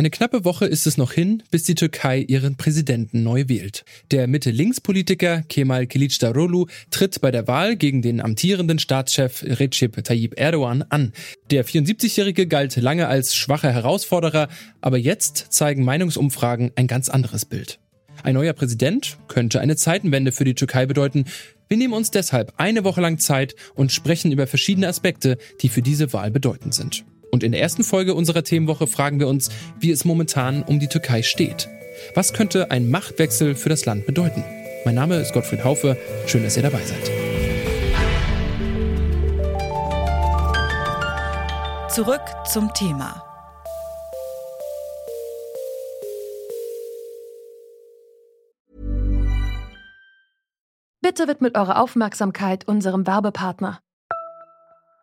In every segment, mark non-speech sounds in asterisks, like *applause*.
Eine knappe Woche ist es noch hin, bis die Türkei ihren Präsidenten neu wählt. Der Mitte-Links-Politiker Kemal Kılıçdaroğlu tritt bei der Wahl gegen den amtierenden Staatschef Recep Tayyip Erdogan an. Der 74-Jährige galt lange als schwacher Herausforderer, aber jetzt zeigen Meinungsumfragen ein ganz anderes Bild. Ein neuer Präsident könnte eine Zeitenwende für die Türkei bedeuten. Wir nehmen uns deshalb eine Woche lang Zeit und sprechen über verschiedene Aspekte, die für diese Wahl bedeutend sind. Und in der ersten Folge unserer Themenwoche fragen wir uns, wie es momentan um die Türkei steht. Was könnte ein Machtwechsel für das Land bedeuten? Mein Name ist Gottfried Haufe. Schön, dass ihr dabei seid. Zurück zum Thema. Bitte widmet eure Aufmerksamkeit unserem Werbepartner.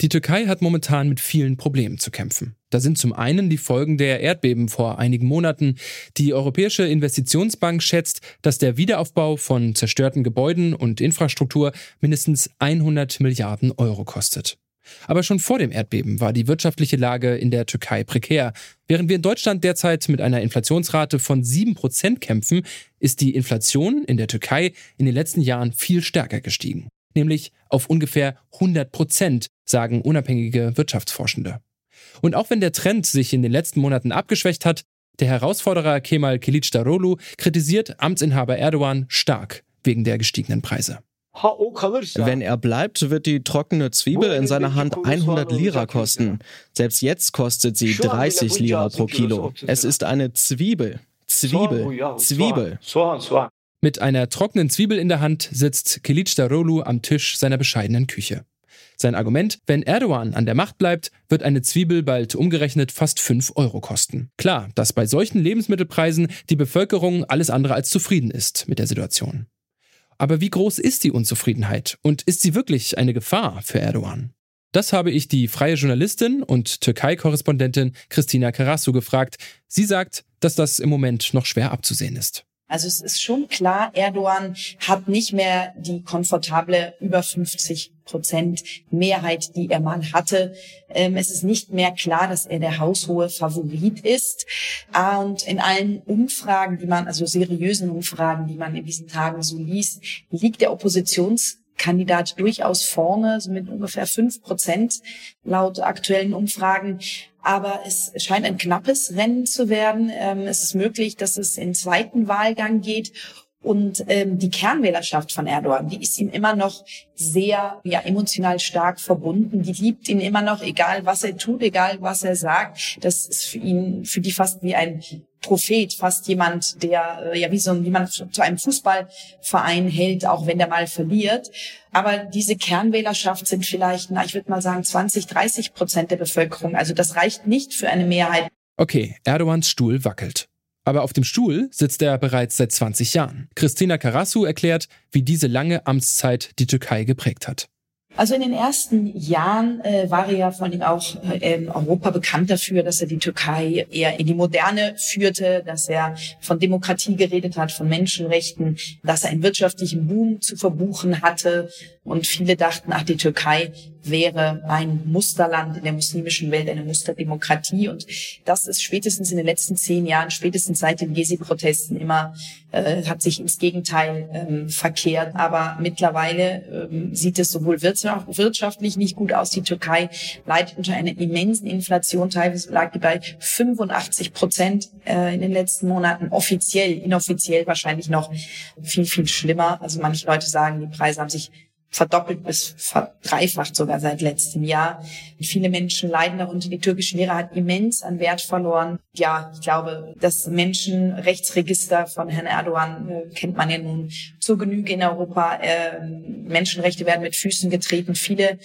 Die Türkei hat momentan mit vielen Problemen zu kämpfen. Da sind zum einen die Folgen der Erdbeben vor einigen Monaten. Die Europäische Investitionsbank schätzt, dass der Wiederaufbau von zerstörten Gebäuden und Infrastruktur mindestens 100 Milliarden Euro kostet. Aber schon vor dem Erdbeben war die wirtschaftliche Lage in der Türkei prekär. Während wir in Deutschland derzeit mit einer Inflationsrate von 7% kämpfen, ist die Inflation in der Türkei in den letzten Jahren viel stärker gestiegen nämlich auf ungefähr 100 Prozent, sagen unabhängige Wirtschaftsforschende. Und auch wenn der Trend sich in den letzten Monaten abgeschwächt hat, der Herausforderer Kemal Kılıçdaroğlu kritisiert Amtsinhaber Erdogan stark wegen der gestiegenen Preise. Wenn er bleibt, wird die trockene Zwiebel in seiner Hand 100 Lira kosten. Selbst jetzt kostet sie 30 Lira pro Kilo. Es ist eine Zwiebel. Zwiebel. Zwiebel. Mit einer trockenen Zwiebel in der Hand sitzt Kılıçdaroğlu am Tisch seiner bescheidenen Küche. Sein Argument, wenn Erdogan an der Macht bleibt, wird eine Zwiebel bald umgerechnet fast 5 Euro kosten. Klar, dass bei solchen Lebensmittelpreisen die Bevölkerung alles andere als zufrieden ist mit der Situation. Aber wie groß ist die Unzufriedenheit und ist sie wirklich eine Gefahr für Erdogan? Das habe ich die freie Journalistin und Türkei-Korrespondentin Christina Karasu gefragt. Sie sagt, dass das im Moment noch schwer abzusehen ist. Also es ist schon klar, Erdogan hat nicht mehr die komfortable über 50 Prozent Mehrheit, die er mal hatte. Ähm, es ist nicht mehr klar, dass er der haushohe Favorit ist. Und in allen Umfragen, die man, also seriösen Umfragen, die man in diesen Tagen so liest, liegt der Oppositionskandidat durchaus vorne, so mit ungefähr fünf Prozent laut aktuellen Umfragen aber es scheint ein knappes Rennen zu werden. Ähm, es ist möglich, dass es in zweiten Wahlgang geht. Und ähm, die Kernwählerschaft von Erdogan, die ist ihm immer noch sehr ja, emotional stark verbunden. Die liebt ihn immer noch, egal was er tut, egal was er sagt. Das ist für ihn, für die fast wie ein Prophet, fast jemand, der äh, ja wie so wie man zu einem Fußballverein hält, auch wenn der mal verliert. Aber diese Kernwählerschaft sind vielleicht, na, ich würde mal sagen, 20, 30 Prozent der Bevölkerung. Also das reicht nicht für eine Mehrheit. Okay, Erdogans Stuhl wackelt. Aber auf dem Stuhl sitzt er bereits seit 20 Jahren. Christina Karasu erklärt, wie diese lange Amtszeit die Türkei geprägt hat. Also in den ersten Jahren äh, war er ja vor allem auch äh, in Europa bekannt dafür, dass er die Türkei eher in die Moderne führte, dass er von Demokratie geredet hat, von Menschenrechten, dass er einen wirtschaftlichen Boom zu verbuchen hatte. Und viele dachten, ach, die Türkei wäre ein Musterland in der muslimischen Welt, eine Musterdemokratie. Und das ist spätestens in den letzten zehn Jahren, spätestens seit den Gezi-Protesten immer, äh, hat sich ins Gegenteil ähm, verkehrt. Aber mittlerweile ähm, sieht es sowohl wirtschaftlich nicht gut aus. Die Türkei leidet unter einer immensen Inflation. Teilweise lag die bei 85 Prozent äh, in den letzten Monaten. Offiziell, inoffiziell wahrscheinlich noch viel, viel schlimmer. Also manche Leute sagen, die Preise haben sich verdoppelt bis verdreifacht sogar seit letztem Jahr. Viele Menschen leiden darunter. Die türkische Lehre hat immens an Wert verloren. Ja, ich glaube, das Menschenrechtsregister von Herrn Erdogan äh, kennt man ja nun zur Genüge in Europa. Äh, Menschenrechte werden mit Füßen getreten. Viele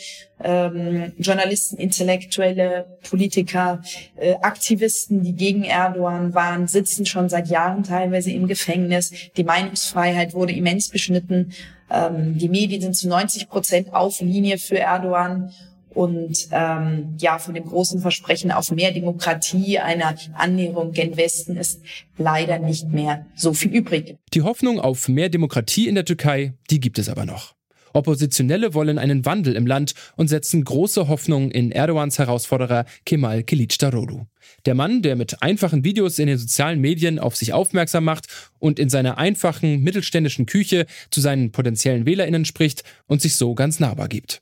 ähm, Journalisten, Intellektuelle, Politiker, äh, Aktivisten, die gegen Erdogan waren, sitzen schon seit Jahren teilweise im Gefängnis. Die Meinungsfreiheit wurde immens beschnitten. Ähm, die Medien sind zu 90 Prozent auf Linie für Erdogan und ähm, ja, von dem großen Versprechen auf mehr Demokratie, einer Annäherung gen Westen ist leider nicht mehr so viel übrig. Die Hoffnung auf mehr Demokratie in der Türkei, die gibt es aber noch. Oppositionelle wollen einen Wandel im Land und setzen große Hoffnung in Erdogans Herausforderer Kemal Kılıçdaroğlu. Der Mann, der mit einfachen Videos in den sozialen Medien auf sich aufmerksam macht und in seiner einfachen mittelständischen Küche zu seinen potenziellen Wählerinnen spricht und sich so ganz nahbar gibt.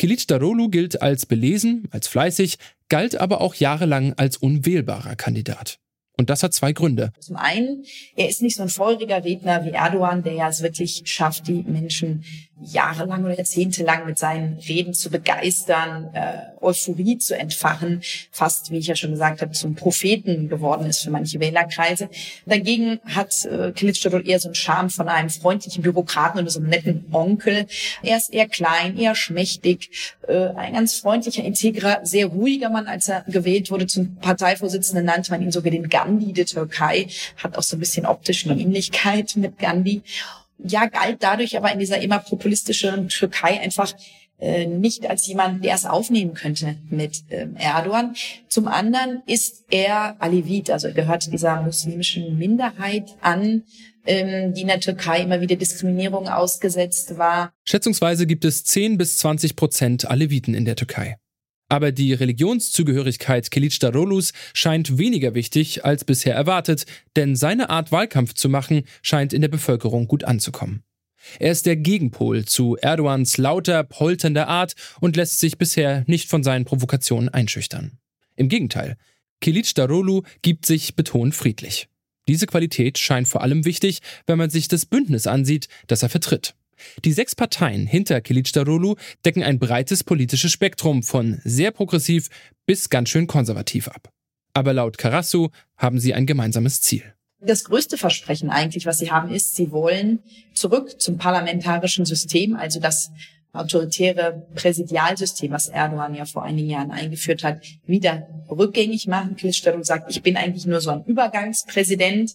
Kılıçdaroğlu gilt als belesen, als fleißig, galt aber auch jahrelang als unwählbarer Kandidat. Und das hat zwei Gründe. Zum einen, er ist nicht so ein feuriger Redner wie Erdogan, der ja es wirklich schafft, die Menschen jahrelang oder jahrzehntelang mit seinen Reden zu begeistern, äh, Euphorie zu entfachen, fast, wie ich ja schon gesagt habe, zum Propheten geworden ist für manche Wählerkreise. Dagegen hat äh, Klitschdorf eher so einen Charme von einem freundlichen Bürokraten oder so einem netten Onkel. Er ist eher klein, eher schmächtig, äh, ein ganz freundlicher, integrer, sehr ruhiger Mann. Als er gewählt wurde zum Parteivorsitzenden, nannte man ihn sogar den Gandhi der Türkei, hat auch so ein bisschen optische Ähnlichkeit mit Gandhi ja, galt dadurch aber in dieser immer populistischen Türkei einfach äh, nicht als jemand, der es aufnehmen könnte mit ähm, Erdogan. Zum anderen ist er Alevit, also er gehört dieser muslimischen Minderheit an, ähm, die in der Türkei immer wieder Diskriminierung ausgesetzt war. Schätzungsweise gibt es 10 bis 20 Prozent Aleviten in der Türkei. Aber die Religionszugehörigkeit Kilicdarolus scheint weniger wichtig als bisher erwartet, denn seine Art Wahlkampf zu machen scheint in der Bevölkerung gut anzukommen. Er ist der Gegenpol zu Erdogans lauter, polternder Art und lässt sich bisher nicht von seinen Provokationen einschüchtern. Im Gegenteil, Kilicdaroglu gibt sich betont friedlich. Diese Qualität scheint vor allem wichtig, wenn man sich das Bündnis ansieht, das er vertritt. Die sechs Parteien hinter Kilicdaroglu decken ein breites politisches Spektrum von sehr progressiv bis ganz schön konservativ ab. Aber laut Karasu haben sie ein gemeinsames Ziel. Das größte Versprechen eigentlich, was sie haben, ist, sie wollen zurück zum parlamentarischen System, also das autoritäre Präsidialsystem, was Erdogan ja vor einigen Jahren eingeführt hat, wieder rückgängig machen. Kılıçdaroğlu sagt, ich bin eigentlich nur so ein Übergangspräsident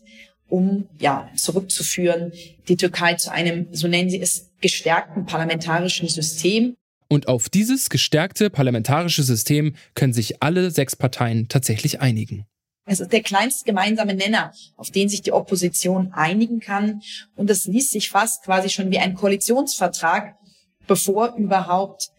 um ja zurückzuführen, die Türkei zu einem, so nennen sie es, gestärkten parlamentarischen System. Und auf dieses gestärkte parlamentarische System können sich alle sechs Parteien tatsächlich einigen. Es ist der kleinste gemeinsame Nenner, auf den sich die Opposition einigen kann. Und das liest sich fast quasi schon wie ein Koalitionsvertrag, bevor überhaupt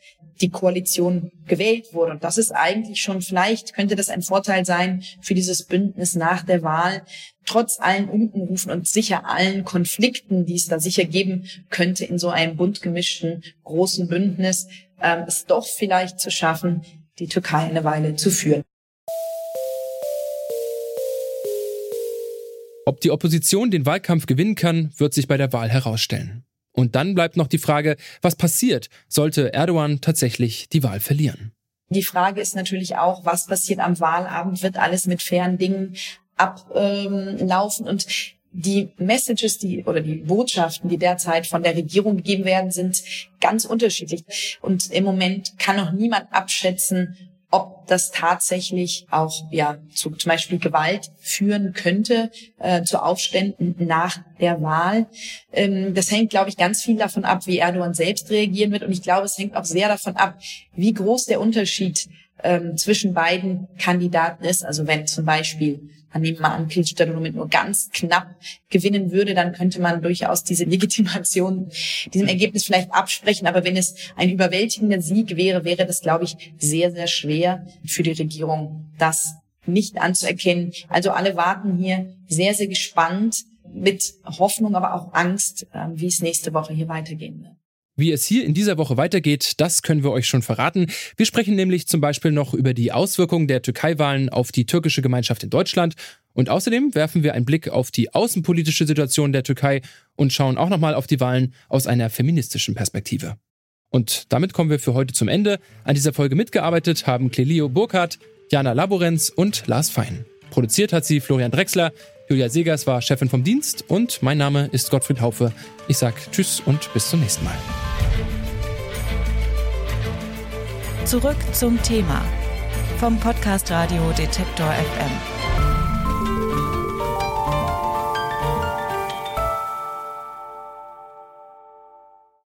die Koalition gewählt wurde. Und das ist eigentlich schon vielleicht, könnte das ein Vorteil sein für dieses Bündnis nach der Wahl, trotz allen Unkenrufen und sicher allen Konflikten, die es da sicher geben könnte in so einem bunt gemischten großen Bündnis, äh, es doch vielleicht zu schaffen, die Türkei eine Weile zu führen. Ob die Opposition den Wahlkampf gewinnen kann, wird sich bei der Wahl herausstellen. Und dann bleibt noch die Frage, was passiert, sollte Erdogan tatsächlich die Wahl verlieren? Die Frage ist natürlich auch, was passiert am Wahlabend? Wird alles mit fairen Dingen ablaufen? Und die Messages, die oder die Botschaften, die derzeit von der Regierung gegeben werden, sind ganz unterschiedlich. Und im Moment kann noch niemand abschätzen, ob das tatsächlich auch ja zu zum Beispiel Gewalt führen könnte, äh, zu Aufständen nach der Wahl. Ähm, das hängt, glaube ich, ganz viel davon ab, wie Erdogan selbst reagieren wird. Und ich glaube, es hängt auch sehr davon ab, wie groß der Unterschied ähm, zwischen beiden Kandidaten ist. Also wenn zum Beispiel nehmen wir an, Pilstadt mit nur ganz knapp gewinnen würde, dann könnte man durchaus diese *laughs* Legitimation diesem Ergebnis vielleicht absprechen. Aber wenn es ein überwältigender Sieg wäre, wäre das, glaube ich, sehr, sehr schwer für die Regierung, das nicht anzuerkennen. Also alle warten hier sehr, sehr gespannt mit Hoffnung, aber auch Angst, ähm, wie es nächste Woche hier weitergehen wird. Wie es hier in dieser Woche weitergeht, das können wir euch schon verraten. Wir sprechen nämlich zum Beispiel noch über die Auswirkungen der Türkei-Wahlen auf die türkische Gemeinschaft in Deutschland. Und außerdem werfen wir einen Blick auf die außenpolitische Situation der Türkei und schauen auch nochmal auf die Wahlen aus einer feministischen Perspektive. Und damit kommen wir für heute zum Ende. An dieser Folge mitgearbeitet haben Clelio Burkhardt, Jana Laborenz und Lars Fein. Produziert hat sie Florian Drexler, Julia Segers war Chefin vom Dienst und mein Name ist Gottfried Haufe. Ich sag Tschüss und bis zum nächsten Mal. Zurück zum Thema vom Podcast Radio Detektor FM.